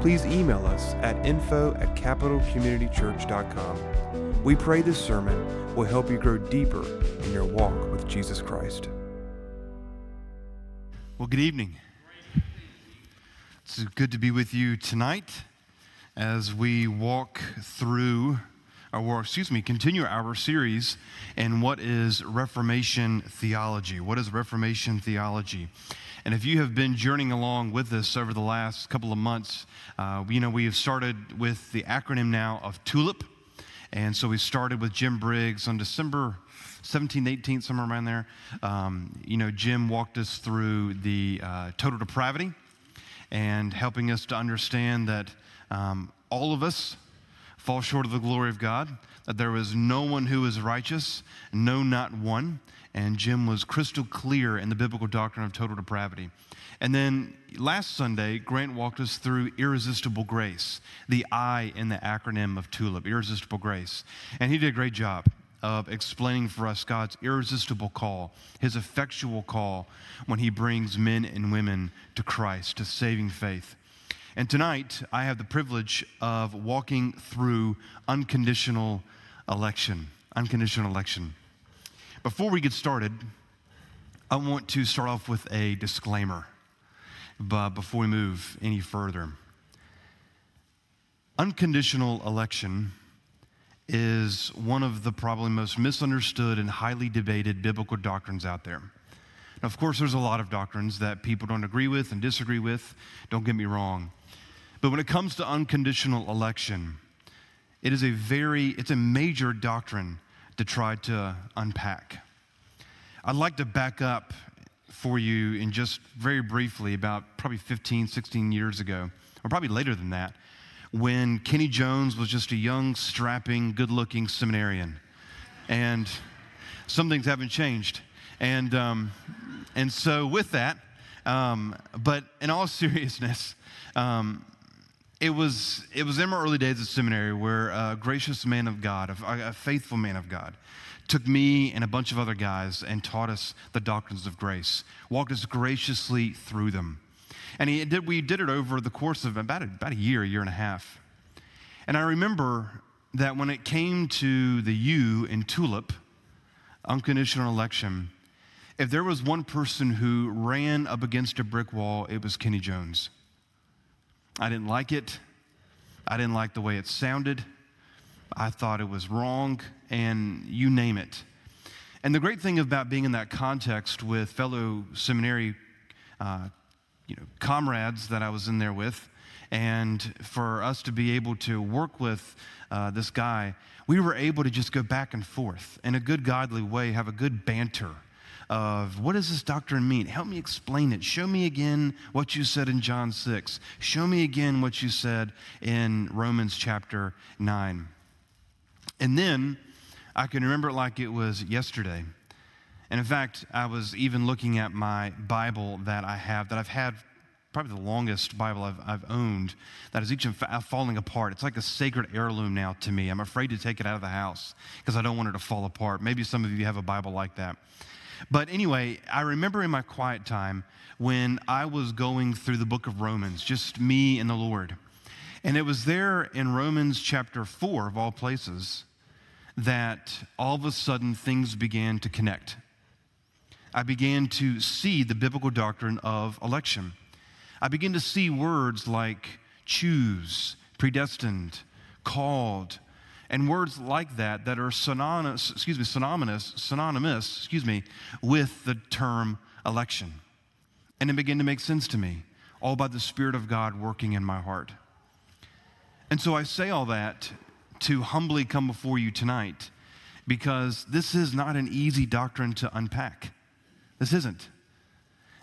please email us at info at capitalcommunitychurch.com. We pray this sermon will help you grow deeper in your walk with Jesus Christ. Well, good evening. It's good to be with you tonight as we walk through, or excuse me, continue our series in what is Reformation theology. What is Reformation theology? And if you have been journeying along with us over the last couple of months, uh, you know, we have started with the acronym now of TULIP. And so we started with Jim Briggs on December 17th, 18th, somewhere around there. Um, you know, Jim walked us through the uh, total depravity and helping us to understand that um, all of us fall short of the glory of God, that there is no one who is righteous, no, not one. And Jim was crystal clear in the biblical doctrine of total depravity. And then last Sunday, Grant walked us through irresistible grace, the I in the acronym of TULIP, irresistible grace. And he did a great job of explaining for us God's irresistible call, his effectual call when he brings men and women to Christ, to saving faith. And tonight, I have the privilege of walking through unconditional election. Unconditional election. Before we get started, I want to start off with a disclaimer but before we move any further. Unconditional election is one of the probably most misunderstood and highly debated biblical doctrines out there. Now, of course, there's a lot of doctrines that people don't agree with and disagree with, don't get me wrong. But when it comes to unconditional election, it is a very, it's a major doctrine to try to unpack. I'd like to back up for you in just very briefly about probably 15, 16 years ago, or probably later than that, when Kenny Jones was just a young, strapping, good looking seminarian. And some things haven't changed. And, um, and so, with that, um, but in all seriousness, um, it was, it was in my early days at seminary where a gracious man of God, a, a faithful man of God, took me and a bunch of other guys and taught us the doctrines of grace, walked us graciously through them. And he did, we did it over the course of about a, about a year, a year and a half. And I remember that when it came to the U in TULIP, unconditional election, if there was one person who ran up against a brick wall, it was Kenny Jones. I didn't like it. I didn't like the way it sounded. I thought it was wrong, and you name it. And the great thing about being in that context with fellow seminary uh, you know, comrades that I was in there with, and for us to be able to work with uh, this guy, we were able to just go back and forth in a good, godly way, have a good banter of what does this doctrine mean? Help me explain it. Show me again what you said in John 6. Show me again what you said in Romans chapter 9. And then I can remember it like it was yesterday. And in fact, I was even looking at my Bible that I have, that I've had probably the longest Bible I've, I've owned, that is each uh, falling apart. It's like a sacred heirloom now to me. I'm afraid to take it out of the house because I don't want it to fall apart. Maybe some of you have a Bible like that. But anyway, I remember in my quiet time when I was going through the book of Romans, just me and the Lord. And it was there in Romans chapter 4, of all places, that all of a sudden things began to connect. I began to see the biblical doctrine of election. I began to see words like choose, predestined, called, and words like that that are synonymous, excuse me, synonymous, synonymous, excuse me, with the term election. And it began to make sense to me, all by the Spirit of God working in my heart. And so I say all that to humbly come before you tonight because this is not an easy doctrine to unpack. This isn't.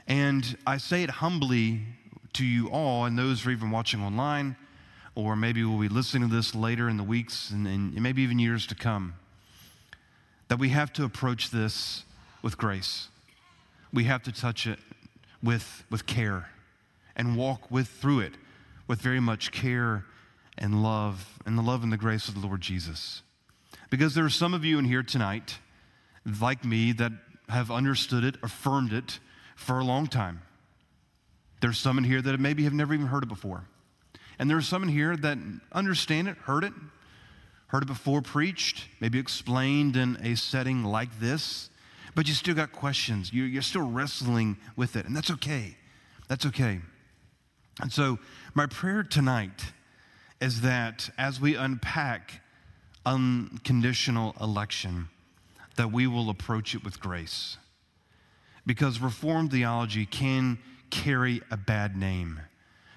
And I say it humbly to you all and those who are even watching online or maybe we'll be listening to this later in the weeks and, and maybe even years to come, that we have to approach this with grace. We have to touch it with, with care and walk with through it with very much care and love and the love and the grace of the Lord Jesus. Because there are some of you in here tonight, like me, that have understood it, affirmed it for a long time. There's some in here that maybe have never even heard it before. And there are some in here that understand it, heard it, heard it before preached, maybe explained in a setting like this, but you still got questions. You're, still wrestling with it, and that's okay. That's okay. And so, my prayer tonight is that as we unpack unconditional election, that we will approach it with grace. Because Reformed theology can carry a bad name.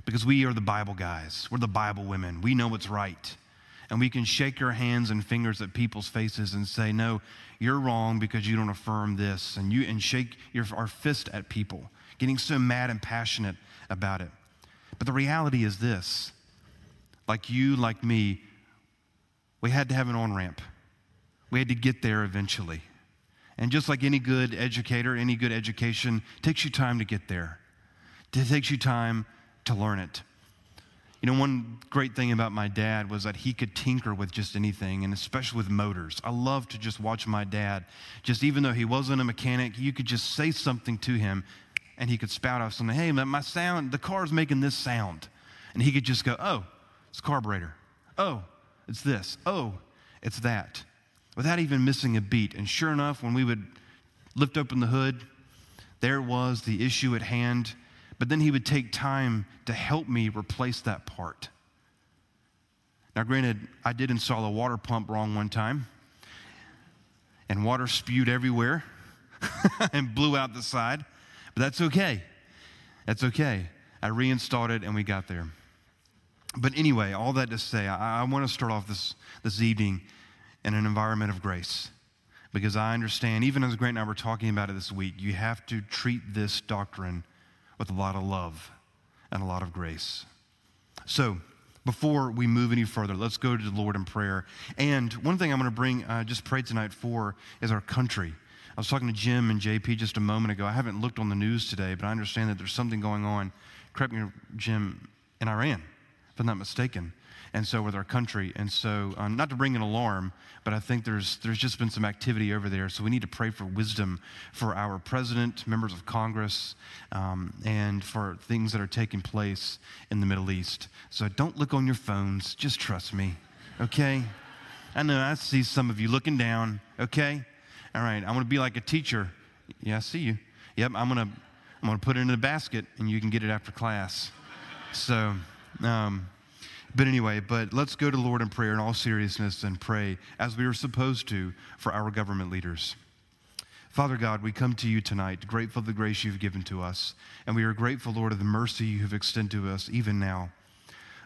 Because we are the Bible guys, we're the Bible women, we know what's right. And we can shake our hands and fingers at people's faces and say, No, you're wrong because you don't affirm this. And, you, and shake your, our fist at people, getting so mad and passionate about it. But the reality is this like you, like me, we had to have an on ramp. We had to get there eventually. And just like any good educator, any good education takes you time to get there. It takes you time to learn it. You know, one great thing about my dad was that he could tinker with just anything, and especially with motors. I love to just watch my dad. Just even though he wasn't a mechanic, you could just say something to him, and he could spout off something. Hey, my sound, the car's making this sound, and he could just go, "Oh, it's carburetor. Oh, it's this. Oh, it's that," without even missing a beat. And sure enough, when we would lift open the hood, there was the issue at hand but then he would take time to help me replace that part. Now, granted, I did install a water pump wrong one time, and water spewed everywhere and blew out the side, but that's okay. That's okay. I reinstalled it and we got there. But anyway, all that to say, I, I want to start off this, this evening in an environment of grace because I understand, even as Grant and I were talking about it this week, you have to treat this doctrine with a lot of love and a lot of grace. So, before we move any further, let's go to the Lord in prayer. And one thing I'm going to bring, uh, just pray tonight for, is our country. I was talking to Jim and JP just a moment ago. I haven't looked on the news today, but I understand that there's something going on, correct me, Jim, in Iran, if I'm not mistaken and so with our country. And so, um, not to bring an alarm, but I think there's, there's just been some activity over there. So we need to pray for wisdom for our president, members of Congress, um, and for things that are taking place in the Middle East. So don't look on your phones, just trust me, okay? I know I see some of you looking down, okay? All right, I'm gonna be like a teacher. Yeah, I see you. Yep, I'm gonna, I'm gonna put it in a basket and you can get it after class. So, um, but anyway, but let's go to the Lord in prayer in all seriousness and pray as we are supposed to for our government leaders. Father God, we come to you tonight, grateful for the grace you've given to us. And we are grateful, Lord, of the mercy you have extended to us even now.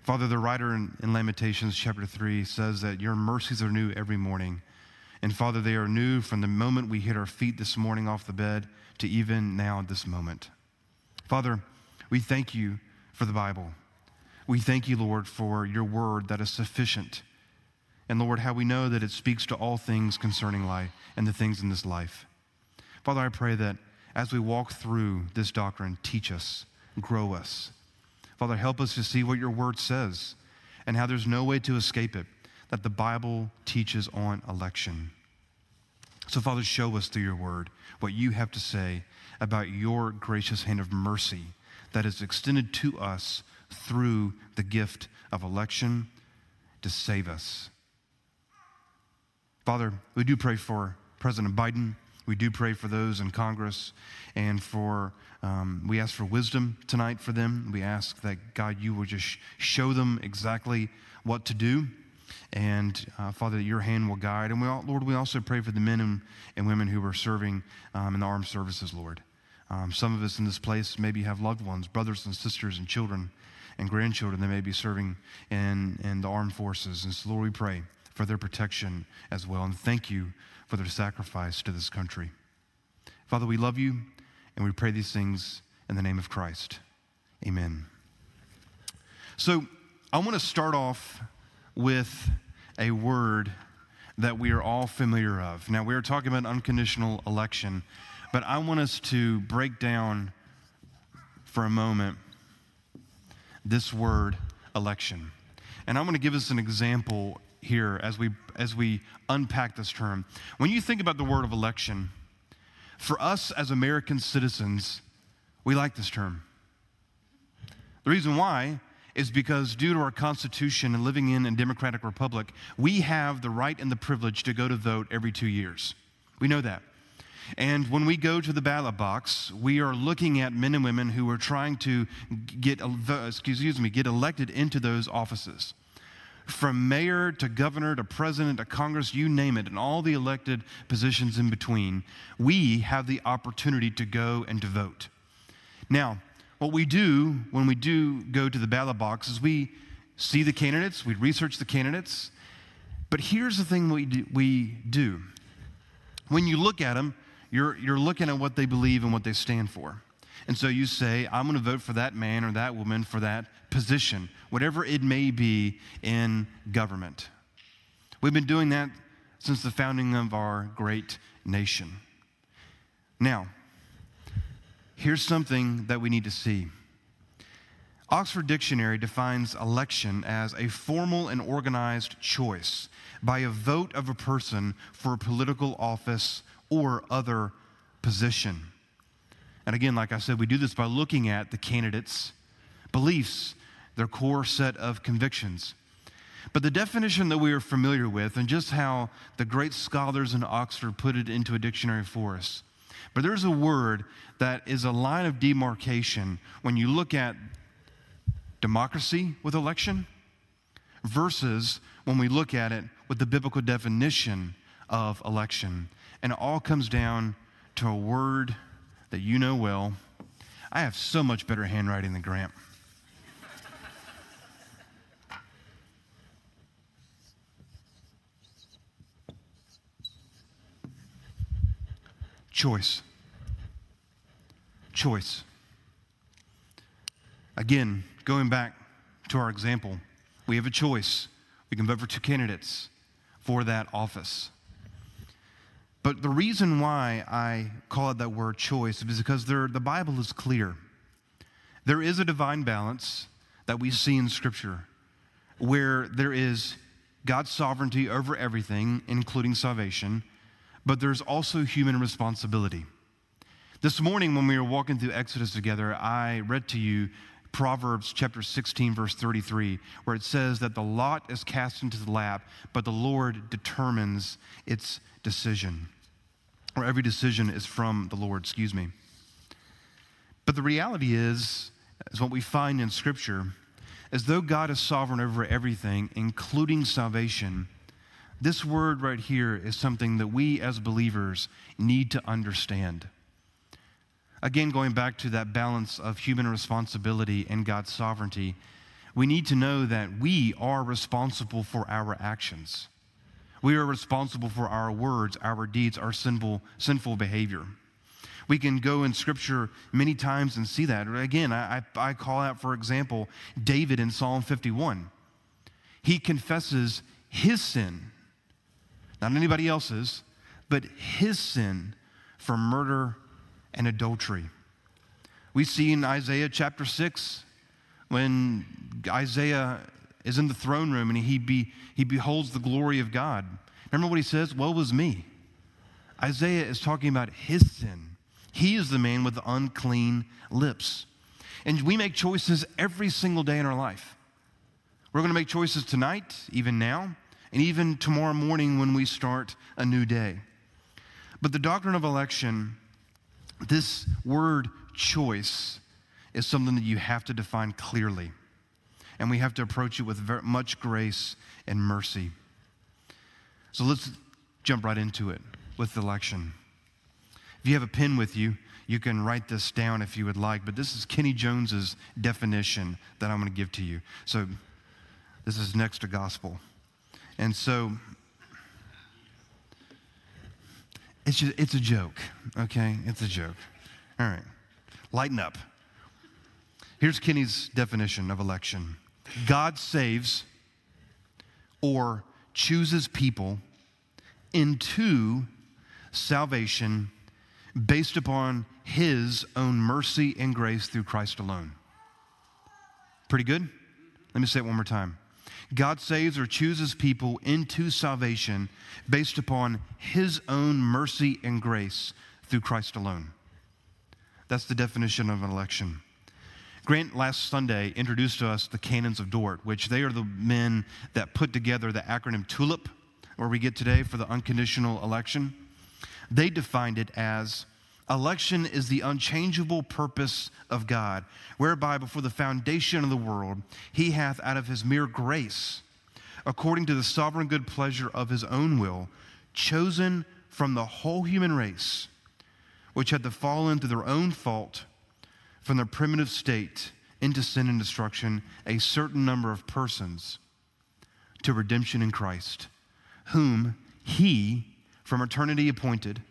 Father, the writer in, in Lamentations chapter 3 says that your mercies are new every morning. And Father, they are new from the moment we hit our feet this morning off the bed to even now this moment. Father, we thank you for the Bible. We thank you, Lord, for your word that is sufficient. And Lord, how we know that it speaks to all things concerning life and the things in this life. Father, I pray that as we walk through this doctrine, teach us, grow us. Father, help us to see what your word says and how there's no way to escape it, that the Bible teaches on election. So, Father, show us through your word what you have to say about your gracious hand of mercy that is extended to us through the gift of election to save us. Father, we do pray for President Biden. We do pray for those in Congress and for, um, we ask for wisdom tonight for them. We ask that, God, you will just show them exactly what to do. And uh, Father, that your hand will guide. And we all, Lord, we also pray for the men and, and women who are serving um, in the armed services, Lord. Um, some of us in this place maybe have loved ones, brothers and sisters and children and grandchildren that may be serving in, in the armed forces. And so, Lord, we pray for their protection as well. And thank you for their sacrifice to this country. Father, we love you and we pray these things in the name of Christ. Amen. So, I want to start off with a word that we are all familiar of. Now, we are talking about unconditional election, but I want us to break down for a moment this word election. And I'm going to give us an example here as we as we unpack this term. When you think about the word of election, for us as American citizens, we like this term. The reason why is because due to our Constitution and living in a democratic republic, we have the right and the privilege to go to vote every two years. We know that. And when we go to the ballot box, we are looking at men and women who are trying to get, excuse me, get elected into those offices. From mayor to governor to president to Congress, you name it, and all the elected positions in between, we have the opportunity to go and to vote. Now, what we do when we do go to the ballot box is we see the candidates, we research the candidates. But here's the thing we do, we do. When you look at them, you're, you're looking at what they believe and what they stand for. And so you say, I'm going to vote for that man or that woman for that position, whatever it may be in government. We've been doing that since the founding of our great nation. Now, here's something that we need to see. Oxford Dictionary defines election as a formal and organized choice by a vote of a person for a political office or other position. And again, like I said, we do this by looking at the candidates' beliefs, their core set of convictions. But the definition that we are familiar with, and just how the great scholars in Oxford put it into a dictionary for us, but there's a word that is a line of demarcation when you look at democracy with election versus when we look at it with the biblical definition of election. And it all comes down to a word that you know well. I have so much better handwriting than Grant. Choice. Choice. Again, going back to our example, we have a choice. We can vote for two candidates for that office. But the reason why I call it that word choice is because there, the Bible is clear. There is a divine balance that we see in Scripture where there is God's sovereignty over everything, including salvation, but there's also human responsibility. This morning, when we were walking through Exodus together, I read to you Proverbs chapter 16, verse 33, where it says that the lot is cast into the lap, but the Lord determines its decision. Or every decision is from the Lord, excuse me. But the reality is, is what we find in Scripture, as though God is sovereign over everything, including salvation, this word right here is something that we as believers need to understand. Again, going back to that balance of human responsibility and God's sovereignty, we need to know that we are responsible for our actions. We are responsible for our words, our deeds, our sinful, sinful behavior. We can go in Scripture many times and see that. Again, I, I call out, for example, David in Psalm 51. He confesses his sin not anybody else's, but his sin for murder and adultery. We see in Isaiah chapter 6 when Isaiah is in the throne room and he, be, he beholds the glory of God. Remember what he says? Woe was me. Isaiah is talking about his sin. He is the man with the unclean lips. And we make choices every single day in our life. We're going to make choices tonight, even now and even tomorrow morning when we start a new day. But the doctrine of election, this word choice, is something that you have to define clearly. And we have to approach it with very much grace and mercy. So let's jump right into it with election. If you have a pen with you, you can write this down if you would like, but this is Kenny Jones's definition that I'm going to give to you. So this is next to gospel. And so it's just, it's a joke, okay? It's a joke. All right. Lighten up. Here's Kenny's definition of election. God saves or chooses people into salvation based upon his own mercy and grace through Christ alone. Pretty good? Let me say it one more time. God saves or chooses people into salvation based upon his own mercy and grace through Christ alone. That's the definition of an election. Grant last Sunday introduced to us the canons of Dort, which they are the men that put together the acronym TULIP, where we get today for the unconditional election. They defined it as election is the unchangeable purpose of God, whereby before the foundation of the world he hath out of his mere grace, according to the sovereign good pleasure of his own will, chosen from the whole human race, which had to fall into their own fault from their primitive state into sin and destruction a certain number of persons to redemption in Christ, whom he from eternity appointed,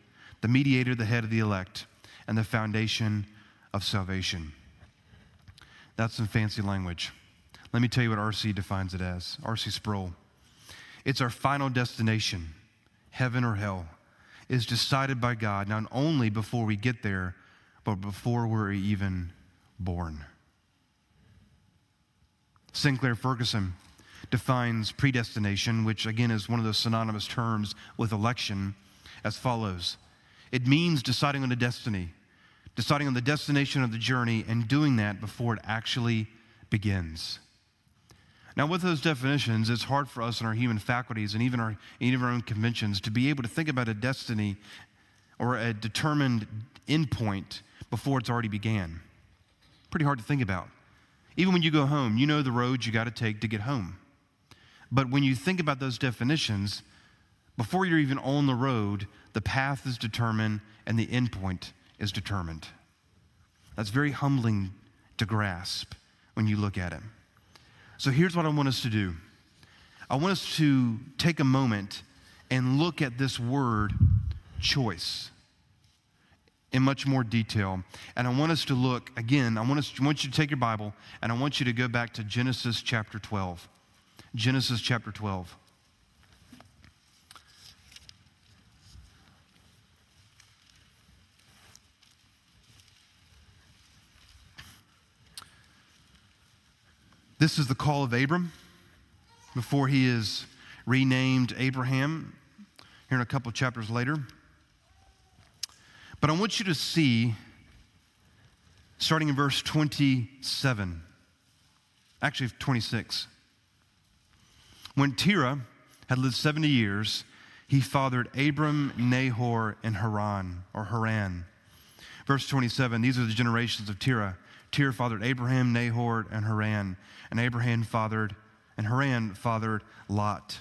the mediator, the head of the elect, and the foundation of salvation. That's some fancy language. Let me tell you what R.C. defines it as R.C. Sproul. It's our final destination, heaven or hell, is decided by God not only before we get there, but before we're even born. Sinclair Ferguson defines predestination, which again is one of those synonymous terms with election, as follows It means deciding on a destiny, deciding on the destination of the journey, and doing that before it actually begins. Now, with those definitions, it's hard for us in our human faculties and even our, even our own conventions to be able to think about a destiny or a determined endpoint before it's already began. Pretty hard to think about. Even when you go home, you know the roads you got to take to get home. But when you think about those definitions, before you're even on the road, the path is determined and the endpoint is determined. That's very humbling to grasp when you look at it. So here's what I want us to do I want us to take a moment and look at this word choice in much more detail. And I want us to look again, I want, us, I want you to take your Bible and I want you to go back to Genesis chapter 12. Genesis chapter 12. This is the call of Abram before he is renamed Abraham here in a couple chapters later. But I want you to see, starting in verse 27, actually 26. When Terah had lived 70 years, he fathered Abram, Nahor, and Haran, or Haran. Verse 27, these are the generations of Terah. Terah fathered Abraham, Nahor, and Haran. And Abraham fathered, and Haran fathered Lot.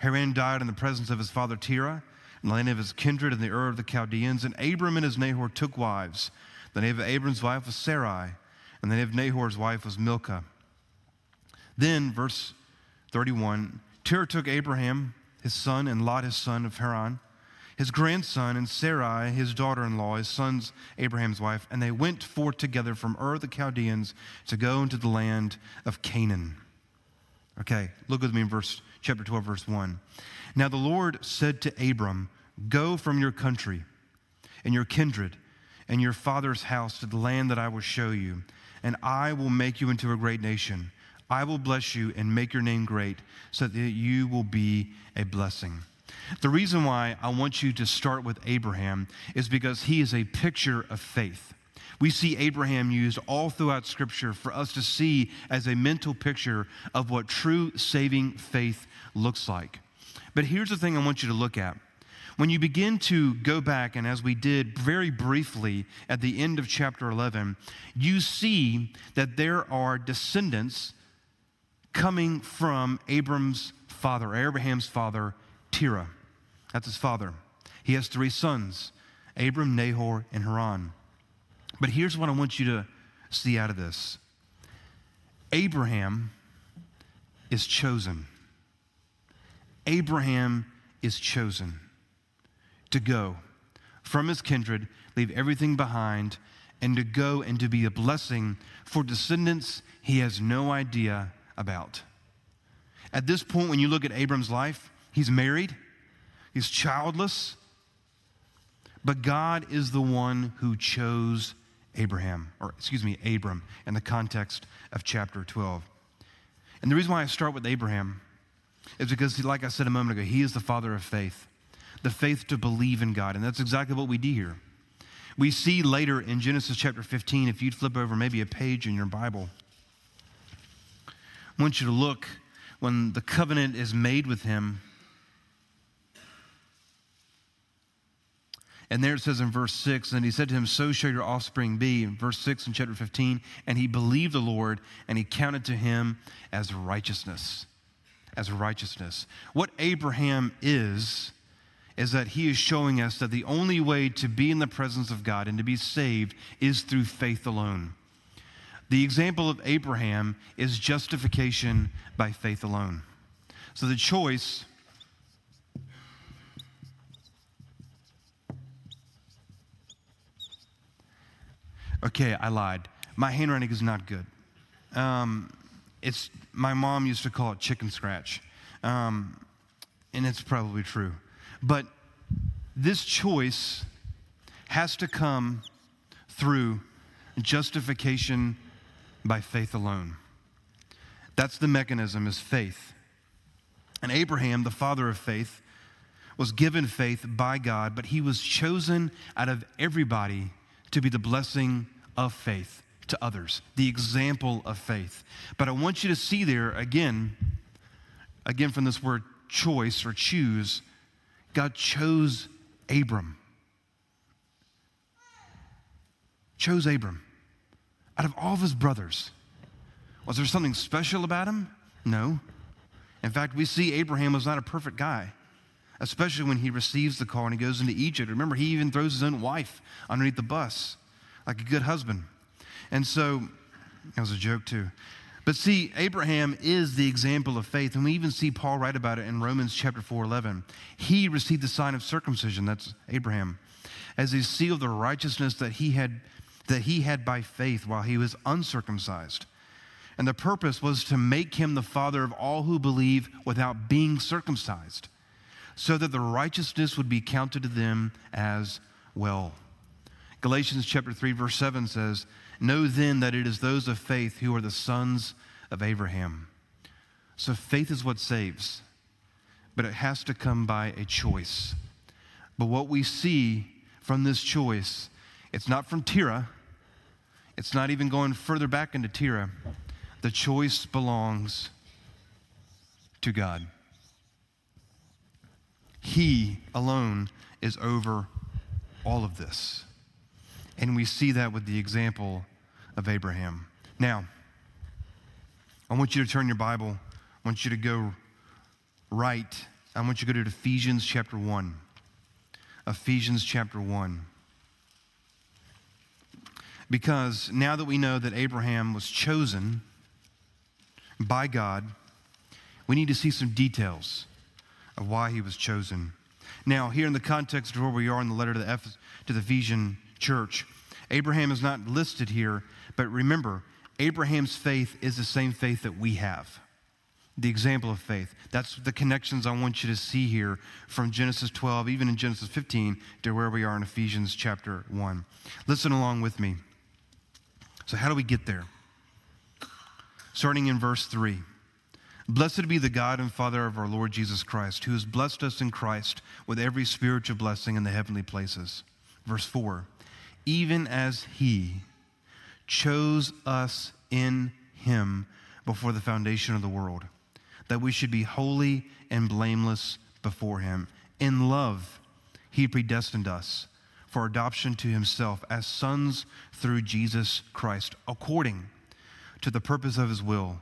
Haran died in the presence of his father Terah in the land of his kindred in the Ur of the Chaldeans. And Abram and his Nahor took wives. The name of Abram's wife was Sarai, and the name of Nahor's wife was Milcah. Then, verse 31, Terah took Abraham, his son, and Lot, his son of Haran, his grandson, and Sarai, his daughter in law, his son's Abraham's wife, and they went forth together from Ur of the Chaldeans to go into the land of Canaan. Okay, look with me in verse chapter 12, verse 1. Now the Lord said to Abram, Go from your country and your kindred and your father's house to the land that I will show you, and I will make you into a great nation. I will bless you and make your name great, so that you will be a blessing. The reason why I want you to start with Abraham is because he is a picture of faith. We see Abraham used all throughout Scripture for us to see as a mental picture of what true saving faith looks like. But here's the thing I want you to look at. When you begin to go back, and as we did very briefly at the end of chapter 11, you see that there are descendants coming from Abram's father, Abraham's father, Terah. That's his father. He has three sons Abram, Nahor, and Haran. But here's what I want you to see out of this Abraham is chosen. Abraham is chosen to go from his kindred, leave everything behind, and to go and to be a blessing for descendants he has no idea about. At this point, when you look at Abram's life, he's married, he's childless, but God is the one who chose Abraham, or excuse me, Abram, in the context of chapter 12. And the reason why I start with Abraham is because, like I said a moment ago, he is the father of faith, the faith to believe in God. And that's exactly what we do here. We see later in Genesis chapter 15, if you'd flip over maybe a page in your Bible, I want you to look when the covenant is made with him. And there it says in verse 6, and he said to him, So shall your offspring be. In verse 6 in chapter 15, and he believed the Lord, and he counted to him as righteousness. As righteousness. What Abraham is, is that he is showing us that the only way to be in the presence of God and to be saved is through faith alone. The example of Abraham is justification by faith alone. So the choice Okay, I lied. My handwriting is not good. Um, it's my mom used to call it chicken scratch, um, and it's probably true. But this choice has to come through justification by faith alone. That's the mechanism is faith. And Abraham, the father of faith, was given faith by God, but he was chosen out of everybody to be the blessing of faith to others, the example of faith. But I want you to see there again, again from this word choice or choose, God chose Abram. Chose Abram out of all of his brothers. Was there something special about him? No. In fact, we see Abraham was not a perfect guy, especially when he receives the call and he goes into Egypt. Remember, he even throws his own wife underneath the bus, like a good husband. And so, that was a joke too. But see, Abraham is the example of faith, and we even see Paul write about it in Romans chapter 4 11. He received the sign of circumcision, that's Abraham, as a seal of the righteousness that he had that he had by faith while he was uncircumcised. And the purpose was to make him the father of all who believe without being circumcised, so that the righteousness would be counted to them as well. Galatians chapter 3 verse 7 says, "Know then that it is those of faith who are the sons of Abraham." So faith is what saves, but it has to come by a choice. But what we see from this choice it's not from Terah. It's not even going further back into Terah. The choice belongs to God. He alone is over all of this. And we see that with the example of Abraham. Now, I want you to turn your Bible. I want you to go right. I want you to go to Ephesians chapter 1. Ephesians chapter 1. Because now that we know that Abraham was chosen by God, we need to see some details of why he was chosen. Now, here in the context of where we are in the letter to the, to the Ephesian church, Abraham is not listed here, but remember, Abraham's faith is the same faith that we have. The example of faith. That's the connections I want you to see here from Genesis 12, even in Genesis 15, to where we are in Ephesians chapter 1. Listen along with me. So, how do we get there? Starting in verse 3. Blessed be the God and Father of our Lord Jesus Christ, who has blessed us in Christ with every spiritual blessing in the heavenly places. Verse 4 Even as He chose us in Him before the foundation of the world, that we should be holy and blameless before Him. In love, He predestined us for adoption to himself as sons through Jesus Christ, according to the purpose of his will,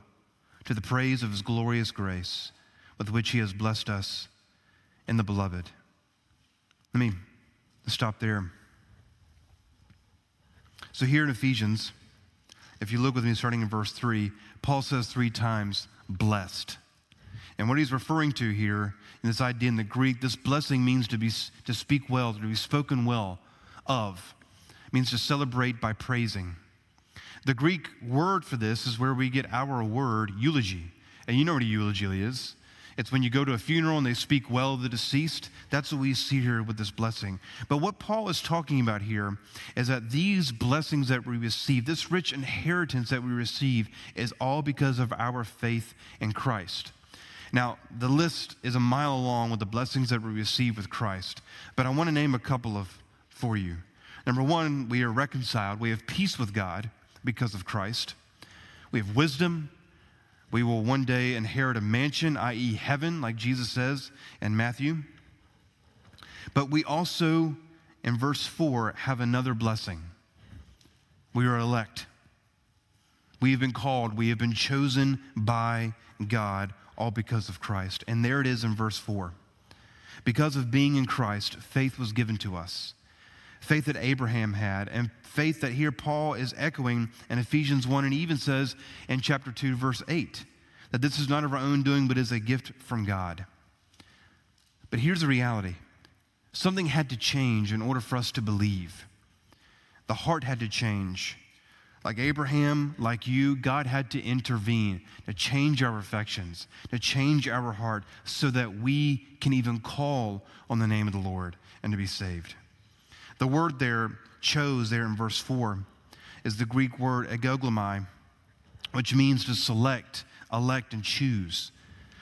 to the praise of his glorious grace, with which he has blessed us in the beloved. Let me stop there. So, here in Ephesians, if you look with me starting in verse 3, Paul says three times, blessed. And what he's referring to here in this idea in the Greek, this blessing means to, be, to speak well, to be spoken well of. It means to celebrate by praising. The Greek word for this is where we get our word eulogy. And you know what a eulogy is. It's when you go to a funeral and they speak well of the deceased. That's what we see here with this blessing. But what Paul is talking about here is that these blessings that we receive, this rich inheritance that we receive, is all because of our faith in Christ. Now, the list is a mile long with the blessings that we receive with Christ, but I want to name a couple of for you. Number one, we are reconciled. We have peace with God because of Christ. We have wisdom. We will one day inherit a mansion, i.e., heaven, like Jesus says in Matthew. But we also, in verse 4, have another blessing. We are elect. We have been called. We have been chosen by God, all because of Christ. And there it is in verse 4. Because of being in Christ, faith was given to us. Faith that Abraham had, and faith that here Paul is echoing in Ephesians 1, and even says in chapter 2, verse 8, that this is not of our own doing, but is a gift from God. But here's the reality something had to change in order for us to believe. The heart had to change. Like Abraham, like you, God had to intervene to change our affections, to change our heart, so that we can even call on the name of the Lord and to be saved. The word there, chose, there in verse 4, is the Greek word eklegomai, which means to select, elect, and choose.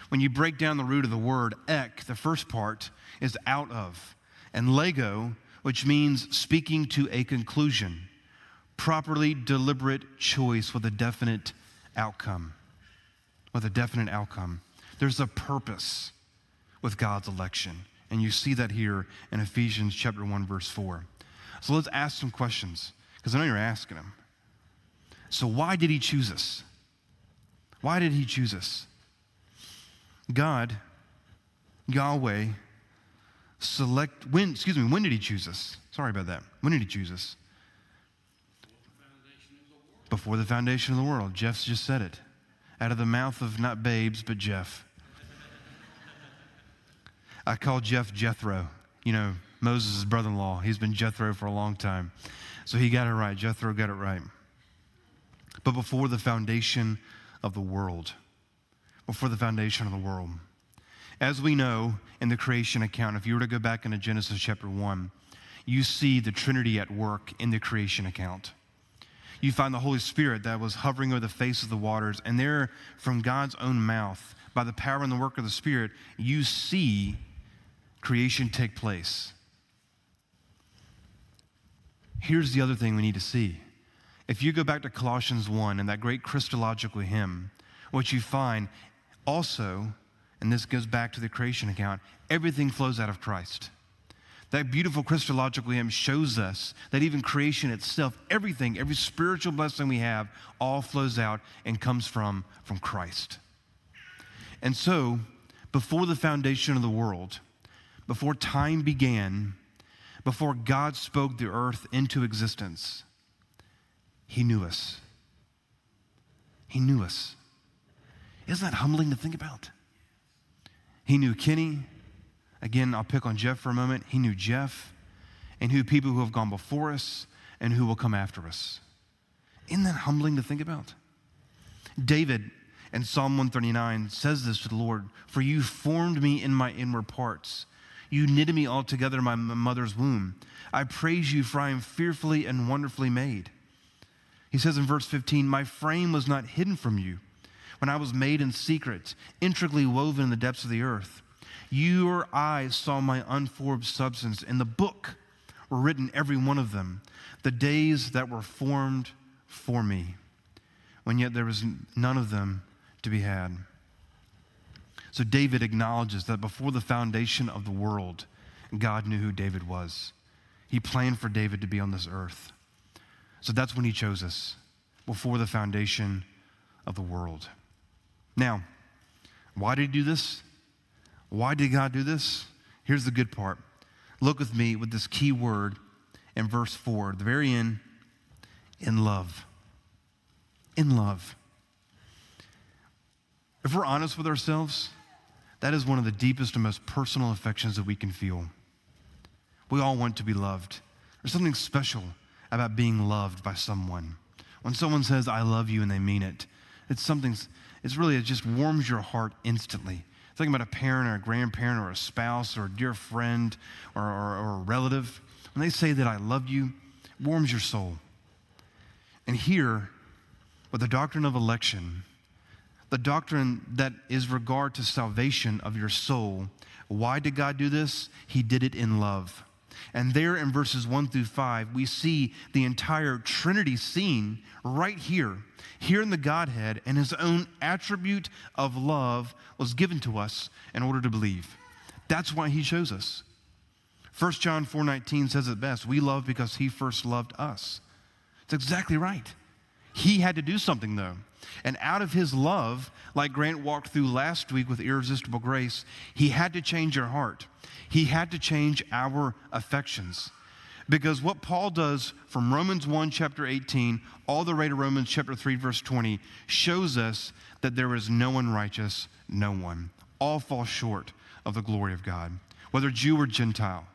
When you break down the root of the word ek, the first part is out of, and lego, which means speaking to a conclusion, properly deliberate choice with a definite outcome. With a definite outcome. There's a purpose with God's election. And you see that here in Ephesians chapter 1 verse 4. So let's ask some questions because I know you're asking them. So why did he choose us? Why did he choose us? God, Yahweh, select when excuse me, when did he choose us? Sorry about that. When did he choose us? Before the foundation of the world. Jeff's just said it. Out of the mouth of not babes, but Jeff. I call Jeff Jethro. You know, Moses' brother in law. He's been Jethro for a long time. So he got it right. Jethro got it right. But before the foundation of the world, before the foundation of the world, as we know in the creation account, if you were to go back into Genesis chapter 1, you see the Trinity at work in the creation account. You find the Holy Spirit that was hovering over the face of the waters, and there, from God's own mouth, by the power and the work of the Spirit, you see creation take place. Here's the other thing we need to see. If you go back to Colossians 1 and that great Christological hymn, what you find also, and this goes back to the creation account, everything flows out of Christ. That beautiful Christological hymn shows us that even creation itself, everything, every spiritual blessing we have, all flows out and comes from, from Christ. And so, before the foundation of the world, before time began, before God spoke the earth into existence, He knew us. He knew us. Isn't that humbling to think about? He knew Kenny. Again, I'll pick on Jeff for a moment. He knew Jeff and who people who have gone before us and who will come after us. Isn't that humbling to think about? David in Psalm 139 says this to the Lord For you formed me in my inward parts. You knitted me all together in my mother's womb. I praise you, for I am fearfully and wonderfully made. He says in verse 15, My frame was not hidden from you when I was made in secret, intricately woven in the depths of the earth. Your eyes saw my unformed substance. In the book were written, every one of them, the days that were formed for me, when yet there was none of them to be had. So David acknowledges that before the foundation of the world, God knew who David was. He planned for David to be on this earth. So that's when he chose us, before the foundation of the world. Now, why did he do this? Why did God do this? Here's the good part. Look with me with this key word in verse 4, the very end, in love. In love. If we're honest with ourselves, that is one of the deepest and most personal affections that we can feel. We all want to be loved. There's something special about being loved by someone. When someone says, I love you, and they mean it, it's something, it's really, it just warms your heart instantly. Think about a parent or a grandparent or a spouse or a dear friend or, or, or a relative. When they say that I love you, warms your soul. And here, with the doctrine of election, the doctrine that is regard to salvation of your soul, why did God do this? He did it in love. And there in verses 1 through 5, we see the entire Trinity scene right here. Here in the Godhead, and his own attribute of love was given to us in order to believe. That's why he shows us. 1 John 4:19 says it best, we love because he first loved us. It's exactly right. He had to do something though. And out of his love, like Grant walked through last week with irresistible grace, he had to change your heart. He had to change our affections. Because what Paul does from Romans 1, chapter 18, all the way to Romans chapter 3, verse 20, shows us that there is no one righteous, no one. All fall short of the glory of God, whether Jew or Gentile.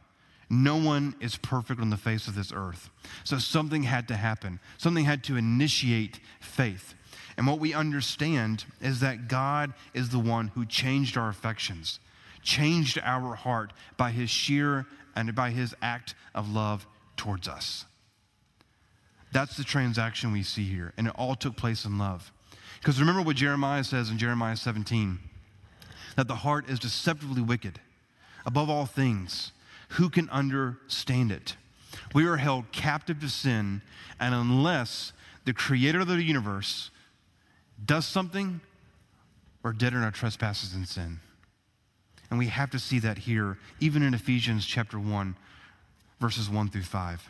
No one is perfect on the face of this earth. So something had to happen, something had to initiate faith. And what we understand is that God is the one who changed our affections, changed our heart by his sheer and by his act of love towards us. That's the transaction we see here, and it all took place in love. Because remember what Jeremiah says in Jeremiah 17 that the heart is deceptively wicked. Above all things, who can understand it? We are held captive to sin, and unless the creator of the universe does something, we're dead in our trespasses and sin. And we have to see that here, even in Ephesians chapter 1, verses 1 through 5.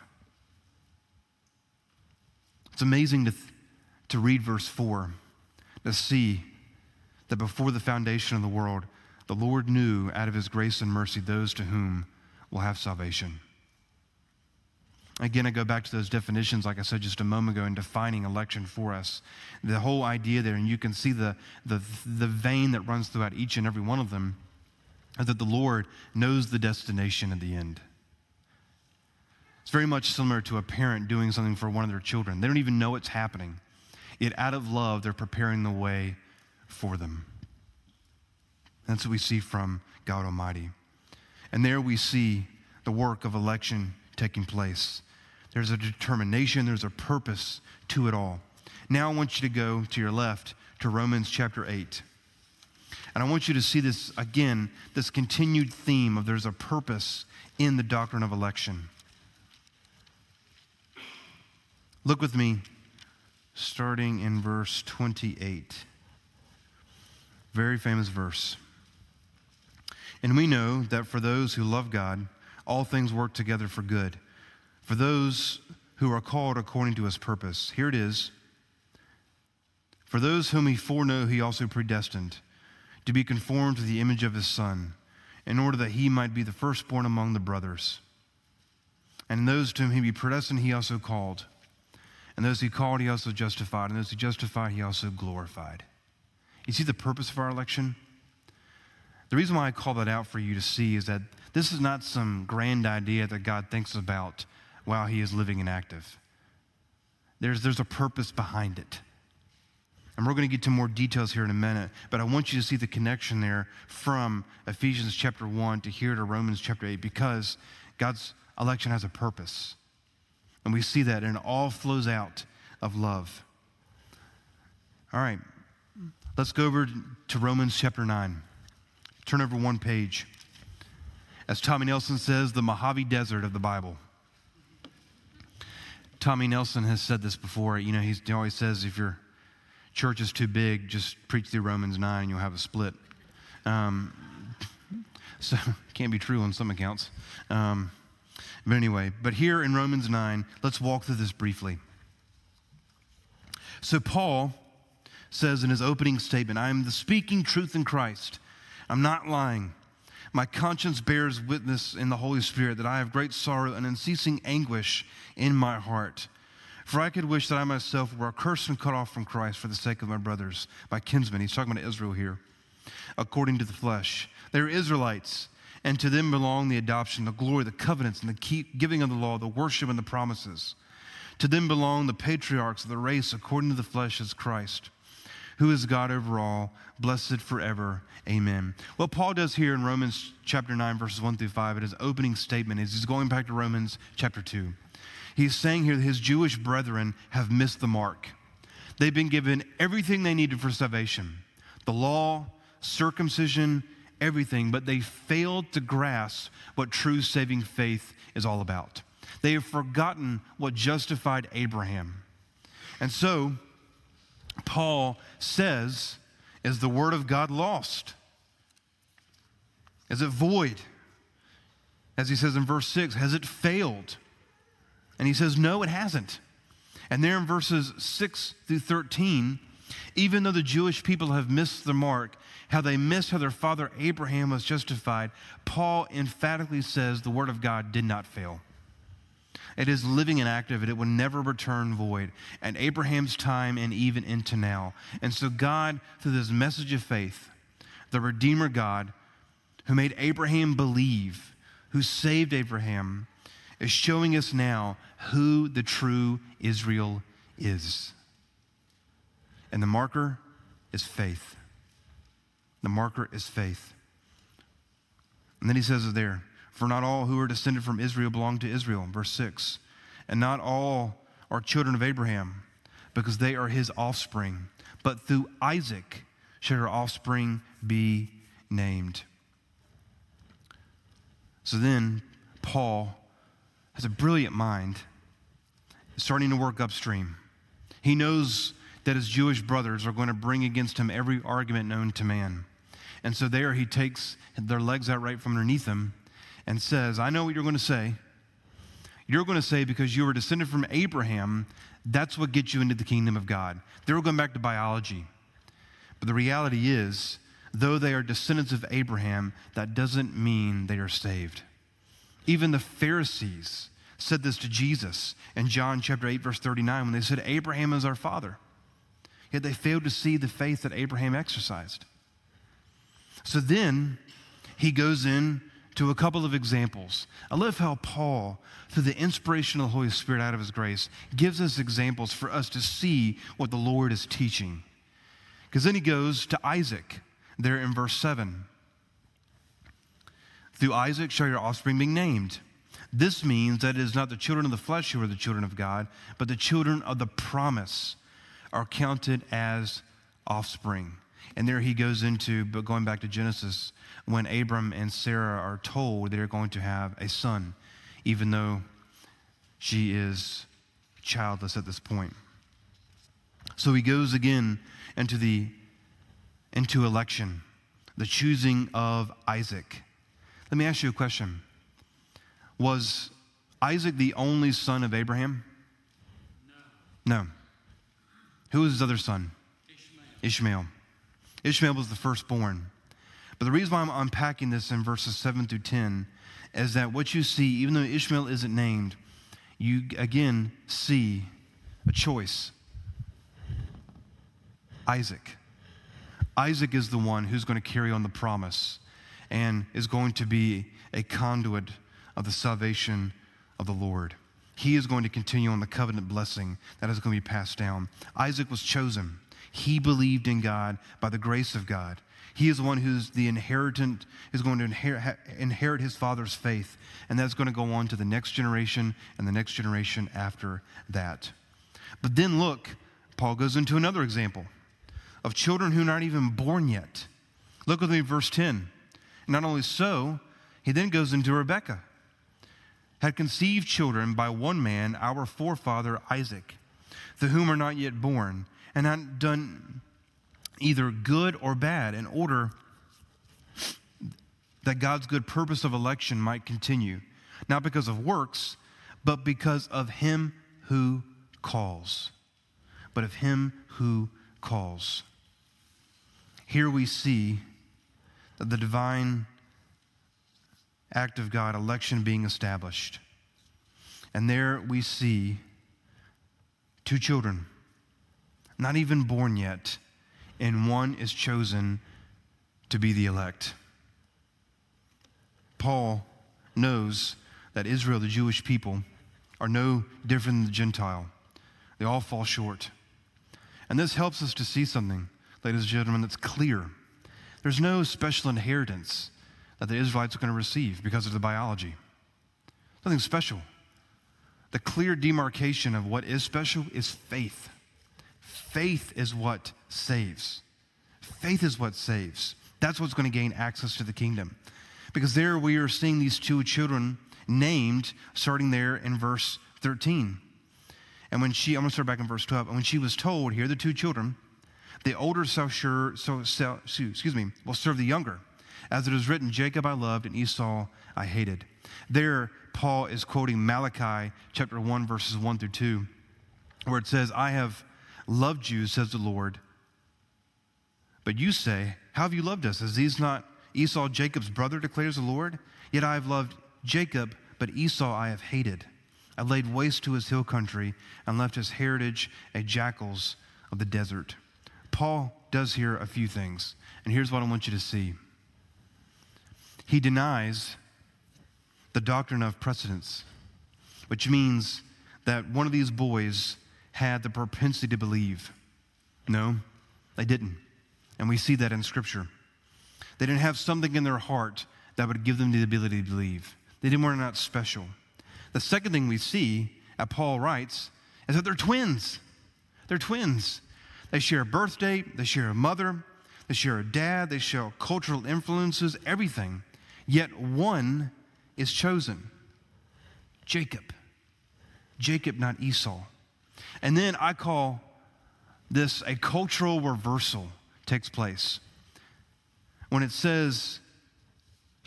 It's amazing to, th- to read verse 4, to see that before the foundation of the world, the Lord knew out of his grace and mercy those to whom will have salvation. Again, I go back to those definitions, like I said just a moment ago, in defining election for us. The whole idea there, and you can see the, the, the vein that runs throughout each and every one of them, is that the Lord knows the destination at the end. It's very much similar to a parent doing something for one of their children. They don't even know it's happening. Yet, out of love, they're preparing the way for them. That's what we see from God Almighty. And there we see the work of election taking place. There's a determination, there's a purpose to it all. Now I want you to go to your left to Romans chapter 8. And I want you to see this again, this continued theme of there's a purpose in the doctrine of election. Look with me, starting in verse 28. Very famous verse. And we know that for those who love God, all things work together for good. For those who are called according to his purpose. Here it is. For those whom he foreknew, he also predestined to be conformed to the image of his Son, in order that he might be the firstborn among the brothers. And those to whom he be predestined, he also called. And those he called, he also justified. And those he justified, he also glorified. You see the purpose of our election? The reason why I call that out for you to see is that this is not some grand idea that God thinks about while he is living and active. There's, there's a purpose behind it. And we're going to get to more details here in a minute, but I want you to see the connection there from Ephesians chapter 1 to here to Romans chapter 8 because God's election has a purpose. And we see that, and it all flows out of love. All right, let's go over to Romans chapter 9. Turn over one page as Tommy Nelson says, the Mojave Desert of the Bible. Tommy Nelson has said this before. You know, he always says if your church is too big, just preach through Romans 9 and you'll have a split. Um, so, can't be true on some accounts. Um, but anyway, but here in Romans 9, let's walk through this briefly. So, Paul says in his opening statement, I am the speaking truth in Christ. I'm not lying. My conscience bears witness in the Holy Spirit that I have great sorrow and unceasing anguish in my heart. For I could wish that I myself were accursed and cut off from Christ for the sake of my brothers, my kinsmen. He's talking about Israel here, according to the flesh. They are Israelites, and to them belong the adoption, the glory, the covenants, and the giving of the law, the worship, and the promises. To them belong the patriarchs of the race according to the flesh as Christ, who is God over all, blessed forever. Amen. What Paul does here in Romans chapter 9, verses 1 through 5, in his opening statement, is he's going back to Romans chapter 2. He's saying here that his Jewish brethren have missed the mark. They've been given everything they needed for salvation the law, circumcision, everything, but they failed to grasp what true saving faith is all about. They have forgotten what justified Abraham. And so, Paul says, Is the word of God lost? Is it void? As he says in verse 6, has it failed? And he says, No, it hasn't. And there in verses 6 through 13, even though the Jewish people have missed the mark, how they missed how their father Abraham was justified, Paul emphatically says the word of God did not fail. It is living and active, and it will never return void. And Abraham's time and even into now. And so, God, through this message of faith, the Redeemer God, who made Abraham believe, who saved Abraham, is showing us now who the true Israel is. And the marker is faith. The marker is faith. And then he says it there For not all who are descended from Israel belong to Israel, verse 6. And not all are children of Abraham, because they are his offspring. But through Isaac should her offspring be named. So then, Paul has a brilliant mind, starting to work upstream. He knows that his Jewish brothers are going to bring against him every argument known to man. And so there he takes their legs out right from underneath him and says, I know what you're going to say. You're going to say because you were descended from Abraham, that's what gets you into the kingdom of God. They were going back to biology. But the reality is, though they are descendants of Abraham, that doesn't mean they are saved. Even the Pharisees said this to Jesus in John chapter 8, verse 39, when they said, Abraham is our father. Yet they failed to see the faith that Abraham exercised. So then he goes in to a couple of examples. I love how Paul, through the inspiration of the Holy Spirit out of his grace, gives us examples for us to see what the Lord is teaching. Because then he goes to Isaac there in verse 7. Through Isaac shall your offspring be named. This means that it is not the children of the flesh who are the children of God, but the children of the promise are counted as offspring. And there he goes into, but going back to Genesis, when Abram and Sarah are told they're going to have a son, even though she is childless at this point. So he goes again into the into election, the choosing of Isaac. Let me ask you a question. Was Isaac the only son of Abraham? No. no. Who was his other son? Ishmael. Ishmael. Ishmael was the firstborn. But the reason why I'm unpacking this in verses 7 through 10 is that what you see, even though Ishmael isn't named, you again see a choice Isaac. Isaac is the one who's going to carry on the promise and is going to be a conduit of the salvation of the Lord. He is going to continue on the covenant blessing that is going to be passed down. Isaac was chosen. He believed in God by the grace of God. He is the one who's the inheritant, is going to inherit, inherit his father's faith, and that's going to go on to the next generation and the next generation after that. But then look, Paul goes into another example of children who are not even born yet. Look with me, verse 10. Not only so, he then goes into Rebekah had conceived children by one man, our forefather Isaac, the whom are not yet born, and had done either good or bad in order that God's good purpose of election might continue, not because of works, but because of him who calls. But of him who calls. Here we see that the divine act of God, election being established. And there we see two children, not even born yet, and one is chosen to be the elect. Paul knows that Israel, the Jewish people, are no different than the Gentile. They all fall short. And this helps us to see something, ladies and gentlemen, that's clear. There's no special inheritance that the Israelites are going to receive because of the biology. Nothing special. The clear demarcation of what is special is faith. Faith is what saves. Faith is what saves. That's what's going to gain access to the kingdom. Because there we are seeing these two children named, starting there in verse 13. And when she, I'm going to start back in verse 12. And when she was told, here are the two children, the older shall sure, so, so, excuse me, will serve the younger. As it is written, Jacob I loved and Esau I hated. There, Paul is quoting Malachi chapter 1, verses 1 through 2, where it says, I have loved you, says the Lord. But you say, How have you loved us? Is these not Esau Jacob's brother, declares the Lord? Yet I have loved Jacob, but Esau I have hated. I laid waste to his hill country and left his heritage a jackals of the desert. Paul does here a few things, and here's what I want you to see. He denies the doctrine of precedence, which means that one of these boys had the propensity to believe. No, they didn't. And we see that in Scripture. They didn't have something in their heart that would give them the ability to believe. They didn't were not special. The second thing we see, that Paul writes, is that they're twins. They're twins. They share a birth date, they share a mother, they share a dad, they share cultural influences, everything. Yet one is chosen Jacob. Jacob, not Esau. And then I call this a cultural reversal takes place. When it says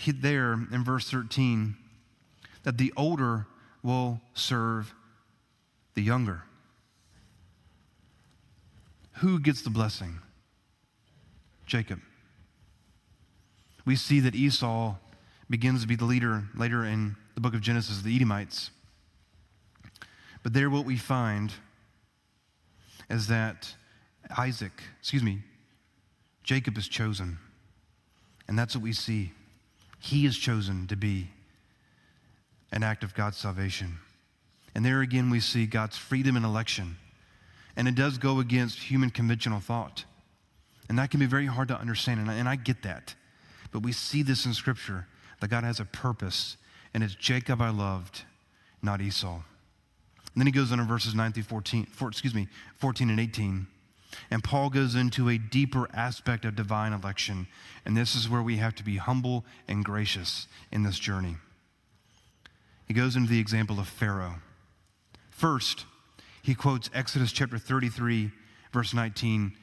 there in verse 13, that the older will serve the younger. Who gets the blessing? Jacob. We see that Esau begins to be the leader later in the book of Genesis, of the Edomites. But there, what we find is that Isaac, excuse me, Jacob is chosen. And that's what we see. He is chosen to be an act of God's salvation. And there again, we see God's freedom and election. And it does go against human conventional thought. And that can be very hard to understand, and I, and I get that. But we see this in Scripture that God has a purpose, and it's Jacob I loved, not Esau. And then he goes on in verses 9 through 14, four, excuse me, 14 and 18. And Paul goes into a deeper aspect of divine election. And this is where we have to be humble and gracious in this journey. He goes into the example of Pharaoh. First, he quotes Exodus chapter 33, verse 19,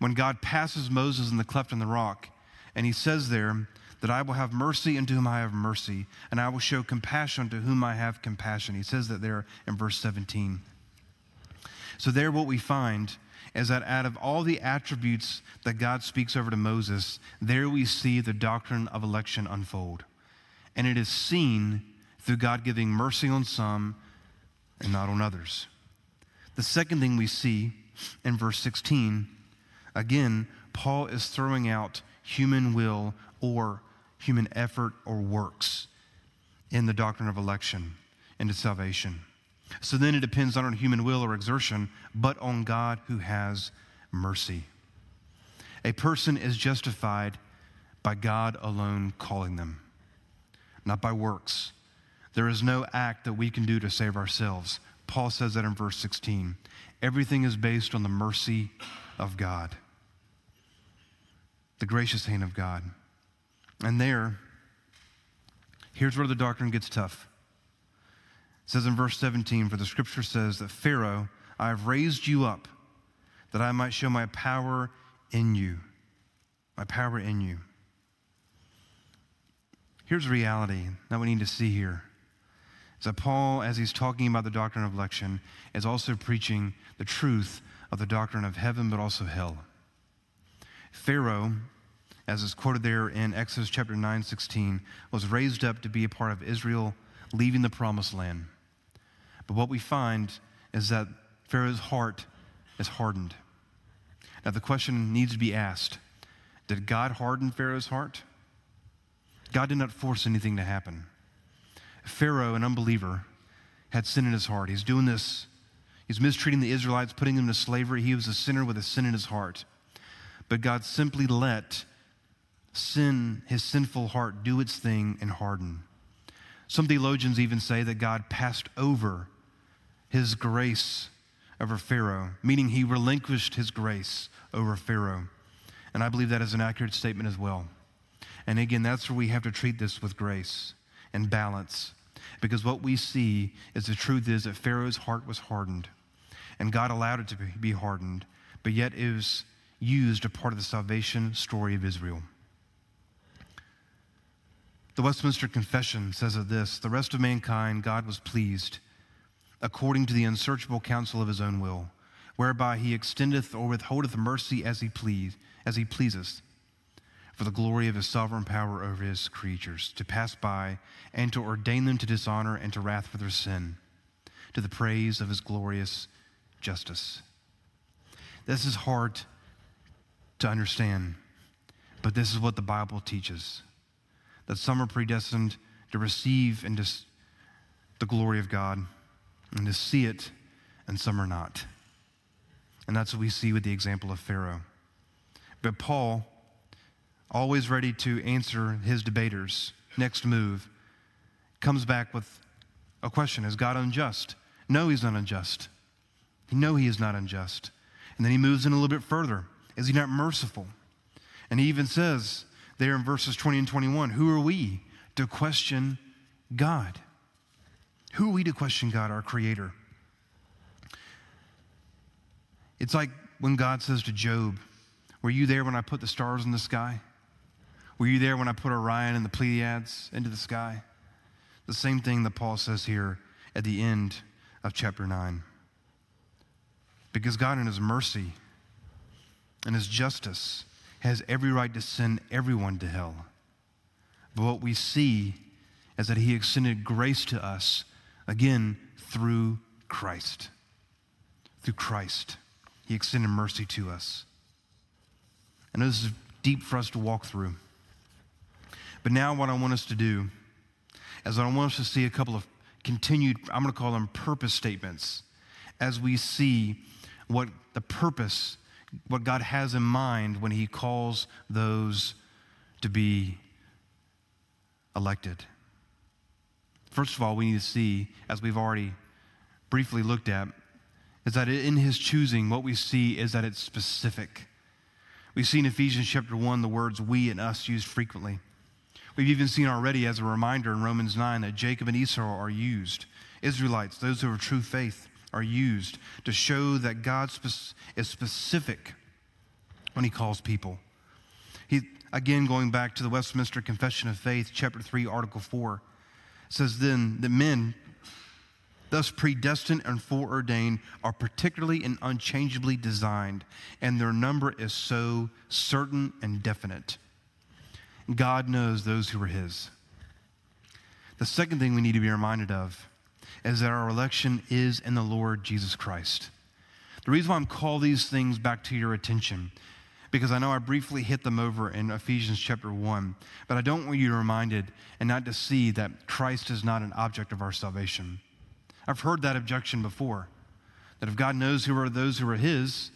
when God passes Moses in the cleft in the rock, and he says there that I will have mercy unto whom I have mercy, and I will show compassion to whom I have compassion. He says that there in verse 17. So, there, what we find is that out of all the attributes that God speaks over to Moses, there we see the doctrine of election unfold. And it is seen through God giving mercy on some and not on others. The second thing we see in verse 16, again, Paul is throwing out human will or human effort or works in the doctrine of election into salvation. So then it depends not on human will or exertion, but on God who has mercy. A person is justified by God alone calling them, not by works, there is no act that we can do to save ourselves. Paul says that in verse 16. Everything is based on the mercy of God, the gracious hand of God. And there, here's where the doctrine gets tough. It says in verse 17, For the scripture says that Pharaoh, I have raised you up that I might show my power in you. My power in you. Here's reality that we need to see here is that Paul, as he's talking about the doctrine of election, is also preaching the truth of the doctrine of heaven, but also hell. Pharaoh, as is quoted there in Exodus chapter 9, 16, was raised up to be a part of Israel leaving the promised land. But what we find is that Pharaoh's heart is hardened. Now, the question needs to be asked Did God harden Pharaoh's heart? God did not force anything to happen. Pharaoh, an unbeliever, had sin in his heart. He's doing this. He's mistreating the Israelites, putting them to slavery. He was a sinner with a sin in his heart. But God simply let sin, his sinful heart, do its thing and harden. Some theologians even say that God passed over his grace over Pharaoh, meaning he relinquished his grace over Pharaoh. And I believe that is an accurate statement as well. And again, that's where we have to treat this with grace and balance. Because what we see is the truth is that Pharaoh's heart was hardened, and God allowed it to be hardened, but yet it was used a part of the salvation story of Israel. The Westminster Confession says of this the rest of mankind, God was pleased, according to the unsearchable counsel of his own will, whereby he extendeth or withholdeth mercy as he please, as he pleaseth, for the glory of his sovereign power over his creatures, to pass by and to ordain them to dishonor and to wrath for their sin, to the praise of his glorious justice. This is hard to understand, but this is what the Bible teaches that some are predestined to receive and to, the glory of God and to see it, and some are not. And that's what we see with the example of Pharaoh. But Paul, always ready to answer his debaters' next move, comes back with a question Is God unjust? No, he's not unjust. No, he is not unjust. And then he moves in a little bit further. Is he not merciful? And he even says, there in verses 20 and 21. Who are we to question God? Who are we to question God, our Creator? It's like when God says to Job, Were you there when I put the stars in the sky? Were you there when I put Orion and the Pleiades into the sky? The same thing that Paul says here at the end of chapter 9. Because God, in His mercy and His justice, has every right to send everyone to hell. But what we see is that he extended grace to us, again, through Christ. Through Christ, he extended mercy to us. I know this is deep for us to walk through. But now, what I want us to do is I want us to see a couple of continued, I'm going to call them purpose statements, as we see what the purpose what God has in mind when He calls those to be elected. First of all, we need to see, as we've already briefly looked at, is that in His choosing, what we see is that it's specific. We see in Ephesians chapter 1 the words we and us used frequently. We've even seen already as a reminder in Romans 9 that Jacob and Esau are used. Israelites, those who have true faith, are used to show that God is specific when he calls people. He, again, going back to the Westminster Confession of Faith, chapter 3, article 4, says then that men, thus predestined and foreordained, are particularly and unchangeably designed, and their number is so certain and definite. God knows those who are his. The second thing we need to be reminded of is that our election is in the Lord Jesus Christ. The reason why I'm call these things back to your attention, because I know I briefly hit them over in Ephesians chapter 1, but I don't want you reminded and not to see that Christ is not an object of our salvation. I've heard that objection before that if God knows who are those who are His,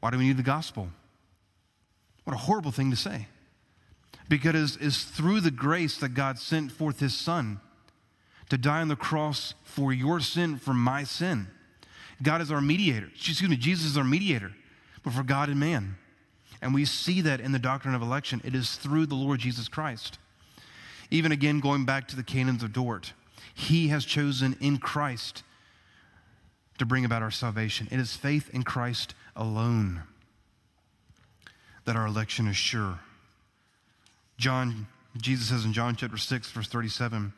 why do we need the gospel? What a horrible thing to say. Because it's through the grace that God sent forth His Son to die on the cross for your sin, for my sin. God is our mediator. Excuse me, Jesus is our mediator, but for God and man. And we see that in the doctrine of election. It is through the Lord Jesus Christ. Even again, going back to the canons of Dort, He has chosen in Christ to bring about our salvation. It is faith in Christ alone that our election is sure. John, Jesus says in John chapter 6, verse 37,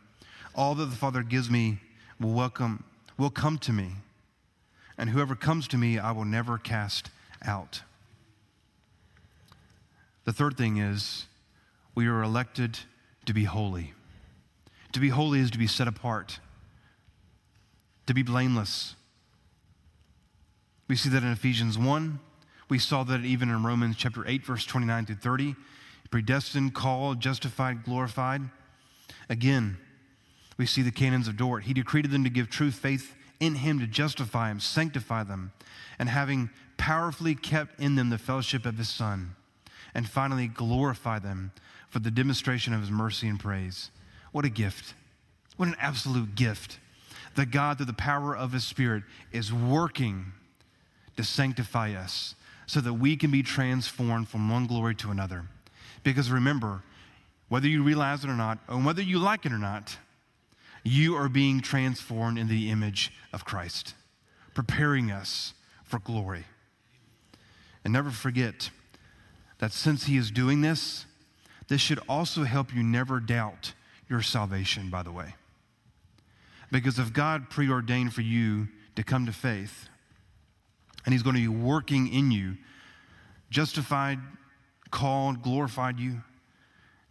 all that the Father gives me will welcome, will come to me. And whoever comes to me, I will never cast out. The third thing is we are elected to be holy. To be holy is to be set apart, to be blameless. We see that in Ephesians 1. We saw that even in Romans chapter 8, verse 29 through 30. Predestined, called, justified, glorified. Again, We see the canons of Dort. He decreed them to give true faith in him to justify him, sanctify them, and having powerfully kept in them the fellowship of his Son, and finally glorify them for the demonstration of his mercy and praise. What a gift! What an absolute gift that God, through the power of his Spirit, is working to sanctify us so that we can be transformed from one glory to another. Because remember, whether you realize it or not, and whether you like it or not, you are being transformed in the image of Christ, preparing us for glory. And never forget that since He is doing this, this should also help you never doubt your salvation, by the way. Because if God preordained for you to come to faith, and He's going to be working in you, justified, called, glorified you,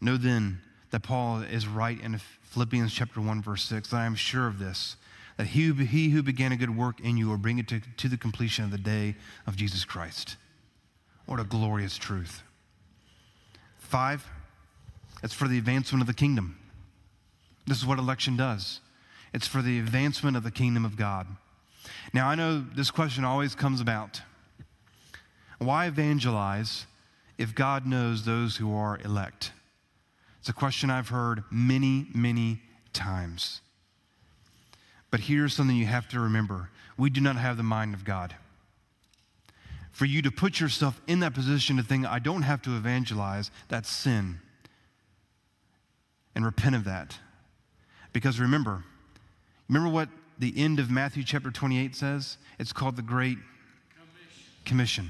know then that Paul is right in Philippians chapter 1, verse 6, that I am sure of this, that he, he who began a good work in you will bring it to, to the completion of the day of Jesus Christ. What a glorious truth. Five, it's for the advancement of the kingdom. This is what election does it's for the advancement of the kingdom of God. Now, I know this question always comes about. Why evangelize if God knows those who are elect? It's a question I've heard many, many times. But here's something you have to remember we do not have the mind of God. For you to put yourself in that position to think, I don't have to evangelize, that's sin. And repent of that. Because remember, remember what the end of Matthew chapter 28 says? It's called the Great Commission. Commission.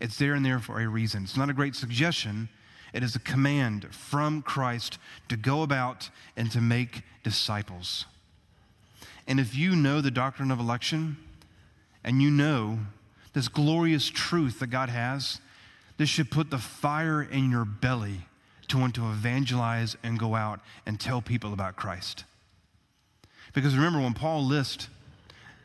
It's there and there for a reason. It's not a great suggestion, it is a command from Christ to go about and to make disciples. And if you know the doctrine of election and you know this glorious truth that God has, this should put the fire in your belly to want to evangelize and go out and tell people about Christ. Because remember, when Paul lists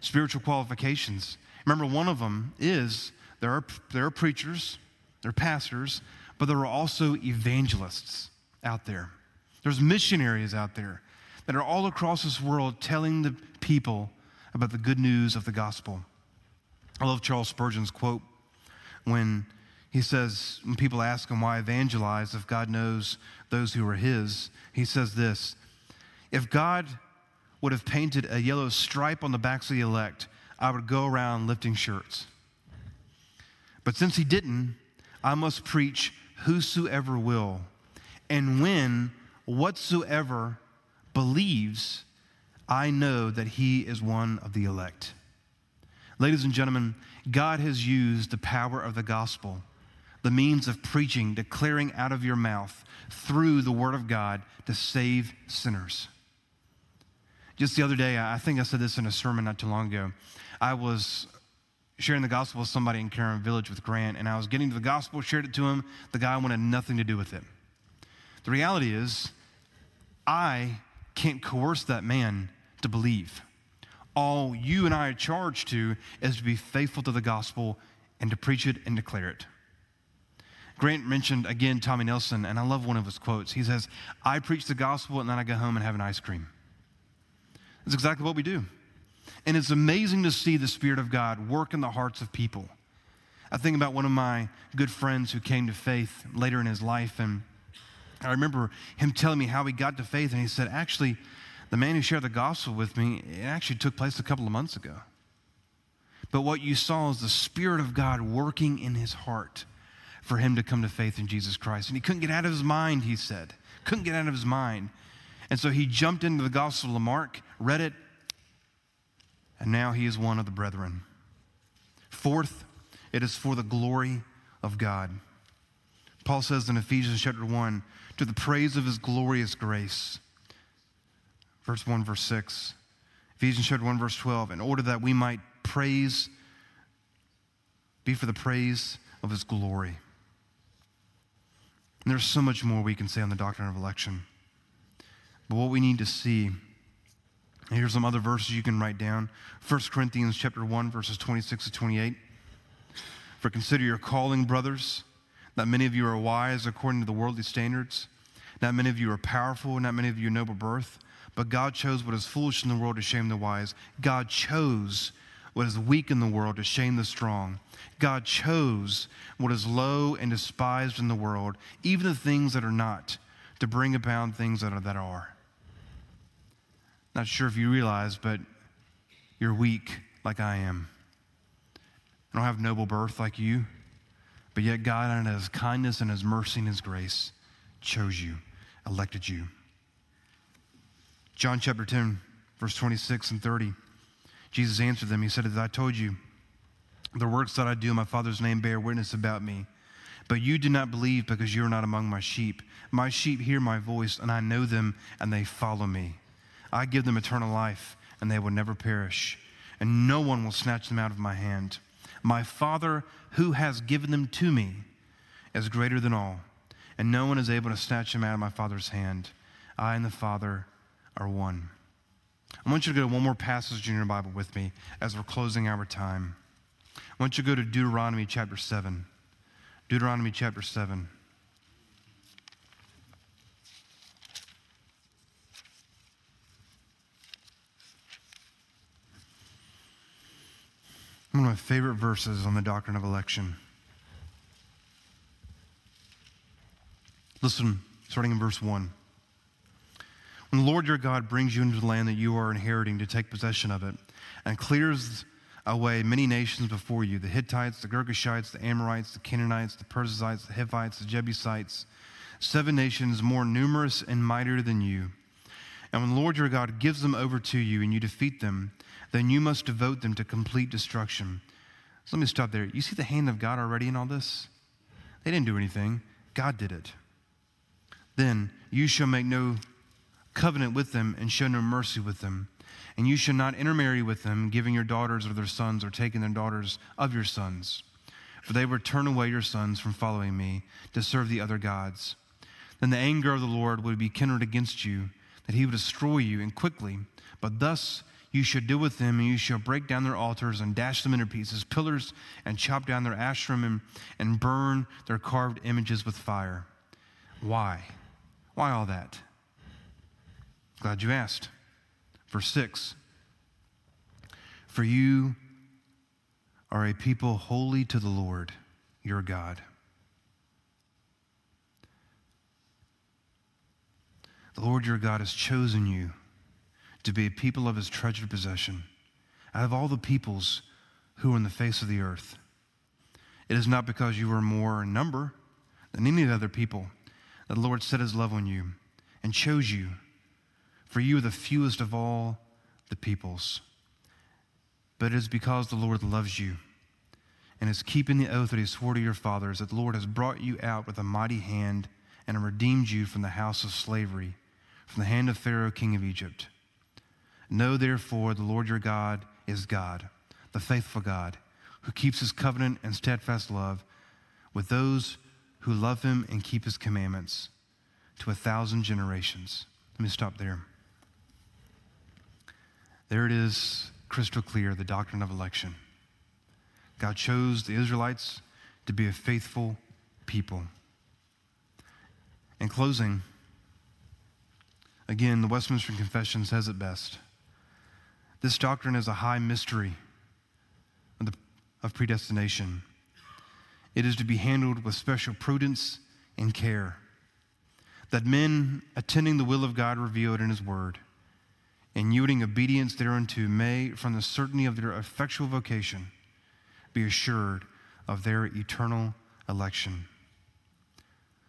spiritual qualifications, remember one of them is there are, there are preachers, there are pastors, but there are also evangelists out there. There's missionaries out there that are all across this world telling the people about the good news of the gospel. I love Charles Spurgeon's quote when he says, when people ask him why evangelize if God knows those who are his, he says this If God would have painted a yellow stripe on the backs of the elect, I would go around lifting shirts. But since he didn't, I must preach whosoever will. And when whatsoever believes, I know that he is one of the elect. Ladies and gentlemen, God has used the power of the gospel, the means of preaching, declaring out of your mouth through the word of God to save sinners. Just the other day, I think I said this in a sermon not too long ago. I was sharing the gospel with somebody in Karen Village with Grant, and I was getting to the gospel, shared it to him. The guy wanted nothing to do with it. The reality is, I can't coerce that man to believe. All you and I are charged to is to be faithful to the gospel and to preach it and declare it. Grant mentioned again Tommy Nelson, and I love one of his quotes. He says, I preach the gospel and then I go home and have an ice cream. That's exactly what we do. And it's amazing to see the Spirit of God work in the hearts of people. I think about one of my good friends who came to faith later in his life, and I remember him telling me how he got to faith, and he said, Actually, the man who shared the gospel with me, it actually took place a couple of months ago. But what you saw is the Spirit of God working in his heart for him to come to faith in Jesus Christ. And he couldn't get out of his mind, he said. Couldn't get out of his mind. And so he jumped into the Gospel of Mark, read it, and now he is one of the brethren. Fourth, it is for the glory of God. Paul says in Ephesians chapter 1, to the praise of his glorious grace. Verse 1, verse 6. Ephesians chapter 1, verse 12, in order that we might praise, be for the praise of his glory. And there's so much more we can say on the doctrine of election. But what we need to see Here's some other verses you can write down. 1 Corinthians chapter 1 verses 26 to 28. For consider your calling, brothers, not many of you are wise according to the worldly standards. Not many of you are powerful, not many of you are noble birth. But God chose what is foolish in the world to shame the wise. God chose what is weak in the world to shame the strong. God chose what is low and despised in the world, even the things that are not, to bring about things that are. That are. Not sure if you realize, but you're weak like I am. I don't have noble birth like you, but yet God, in His kindness and His mercy and His grace, chose you, elected you. John chapter 10, verse 26 and 30. Jesus answered them. He said, As I told you, the works that I do in my Father's name bear witness about me. But you do not believe because you are not among my sheep. My sheep hear my voice, and I know them, and they follow me. I give them eternal life, and they will never perish, and no one will snatch them out of my hand. My Father, who has given them to me, is greater than all, and no one is able to snatch them out of my Father's hand. I and the Father are one. I want you to go to one more passage in your Bible with me as we're closing our time. I want you to go to Deuteronomy chapter 7. Deuteronomy chapter 7. One of my favorite verses on the doctrine of election. Listen, starting in verse 1. When the Lord your God brings you into the land that you are inheriting to take possession of it, and clears away many nations before you the Hittites, the Girgashites, the Amorites, the Canaanites, the Perizzites, the Hivites, the Jebusites, seven nations more numerous and mightier than you. And when the Lord your God gives them over to you and you defeat them, then you must devote them to complete destruction. So let me stop there. You see the hand of God already in all this? They didn't do anything, God did it. Then you shall make no covenant with them and show no mercy with them. And you shall not intermarry with them, giving your daughters or their sons or taking their daughters of your sons. For they would turn away your sons from following me to serve the other gods. Then the anger of the Lord would be kindled against you, that he would destroy you, and quickly. But thus you shall deal with them, and you shall break down their altars and dash them into pieces, pillars, and chop down their Asherim and, and burn their carved images with fire. Why? Why all that? Glad you asked. Verse 6 For you are a people holy to the Lord your God. The Lord your God has chosen you to be a people of his treasured possession out of all the peoples who are in the face of the earth. It is not because you are more in number than any of the other people that the Lord set his love on you and chose you for you are the fewest of all the peoples. But it is because the Lord loves you and is keeping the oath that he swore to your fathers that the Lord has brought you out with a mighty hand and redeemed you from the house of slavery, from the hand of Pharaoh, king of Egypt. Know therefore the Lord your God is God, the faithful God, who keeps his covenant and steadfast love with those who love him and keep his commandments to a thousand generations. Let me stop there. There it is, crystal clear, the doctrine of election. God chose the Israelites to be a faithful people. In closing, again, the Westminster Confession says it best. This doctrine is a high mystery of, the, of predestination. It is to be handled with special prudence and care, that men attending the will of God revealed in His Word and yielding obedience thereunto may, from the certainty of their effectual vocation, be assured of their eternal election.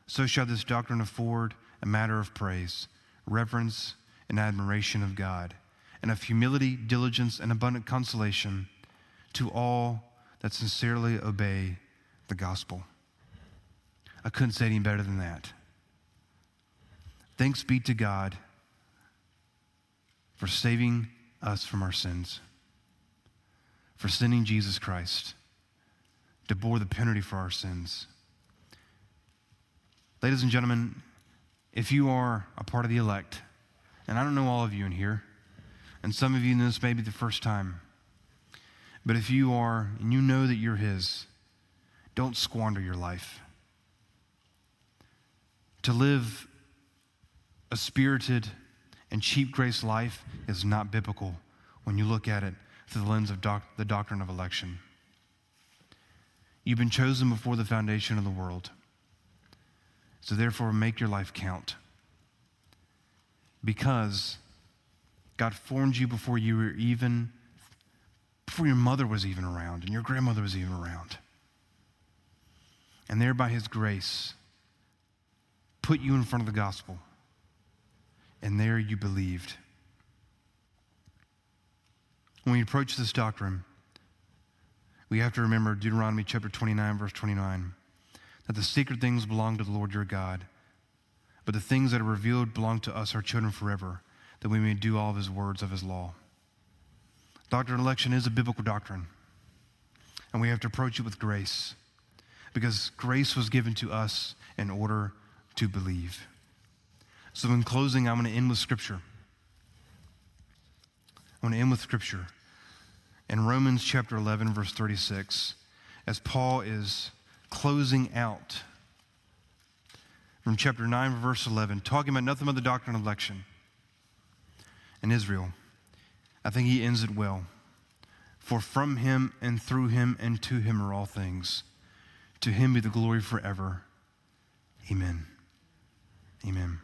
So shall this doctrine afford a matter of praise, reverence, and admiration of God, and of humility, diligence, and abundant consolation to all that sincerely obey the gospel. I couldn't say any better than that. Thanks be to God for saving us from our sins, for sending Jesus Christ to bore the penalty for our sins. Ladies and gentlemen, if you are a part of the elect, and I don't know all of you in here, and some of you know this may be the first time, but if you are and you know that you're His, don't squander your life. To live a spirited, And cheap grace life is not biblical when you look at it through the lens of doc- the doctrine of election. You've been chosen before the foundation of the world. So therefore, make your life count. Because God formed you before you were even, before your mother was even around and your grandmother was even around. And there, by His grace, put you in front of the gospel. And there you believed. When we approach this doctrine, we have to remember Deuteronomy chapter 29, verse 29, that the secret things belong to the Lord your God, but the things that are revealed belong to us, our children, forever, that we may do all of his words of his law. Doctrine of election is a biblical doctrine, and we have to approach it with grace, because grace was given to us in order to believe. So, in closing, I'm going to end with Scripture. I want to end with Scripture. In Romans chapter 11, verse 36, as Paul is closing out from chapter 9, verse 11, talking about nothing but the doctrine of election in Israel, I think he ends it well. For from him and through him and to him are all things. To him be the glory forever. Amen. Amen.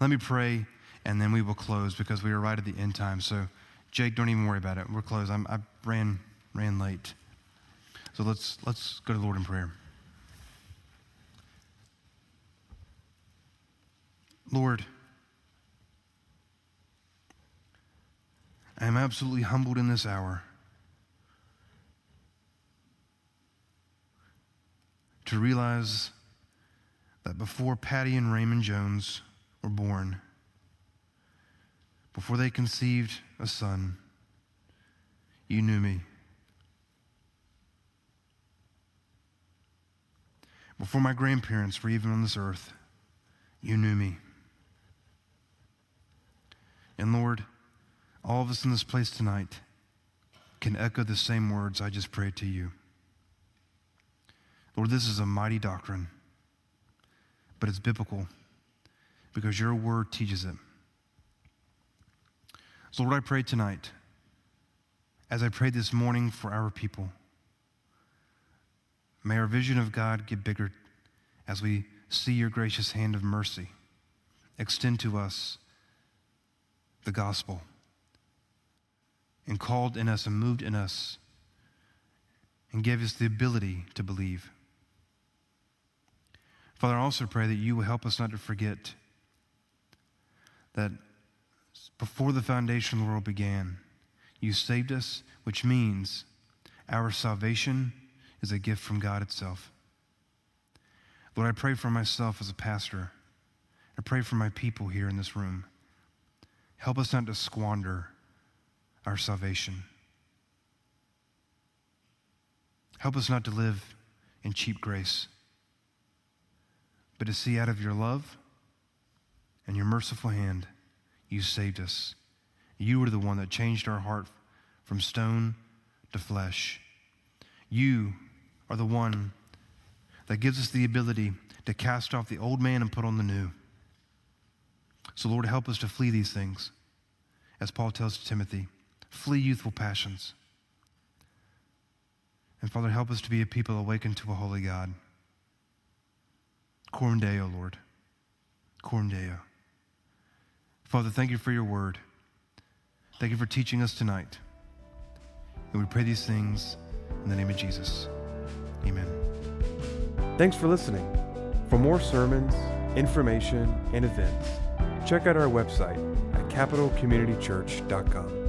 Let me pray and then we will close because we are right at the end time. So, Jake, don't even worry about it. We're closed. I'm, i ran ran late. So let's let's go to the Lord in prayer. Lord, I am absolutely humbled in this hour to realize that before Patty and Raymond Jones were born, before they conceived a son, you knew me. Before my grandparents were even on this earth, you knew me. And Lord, all of us in this place tonight can echo the same words I just prayed to you. Lord, this is a mighty doctrine, but it's biblical because your word teaches it. So, Lord, I pray tonight, as I prayed this morning for our people, may our vision of God get bigger as we see your gracious hand of mercy extend to us the gospel and called in us and moved in us and gave us the ability to believe. Father, I also pray that you will help us not to forget that before the foundation of the world began, you saved us, which means our salvation is a gift from God itself. Lord, I pray for myself as a pastor. I pray for my people here in this room. Help us not to squander our salvation. Help us not to live in cheap grace, but to see out of your love and your merciful hand you saved us. You were the one that changed our heart from stone to flesh. You are the one that gives us the ability to cast off the old man and put on the new. So, Lord, help us to flee these things. As Paul tells Timothy, flee youthful passions. And Father, help us to be a people awakened to a holy God. Coram Deo, Lord. Coram Deo. Father, thank you for your word. Thank you for teaching us tonight. And we pray these things in the name of Jesus. Amen. Thanks for listening. For more sermons, information, and events, check out our website at capitalcommunitychurch.com.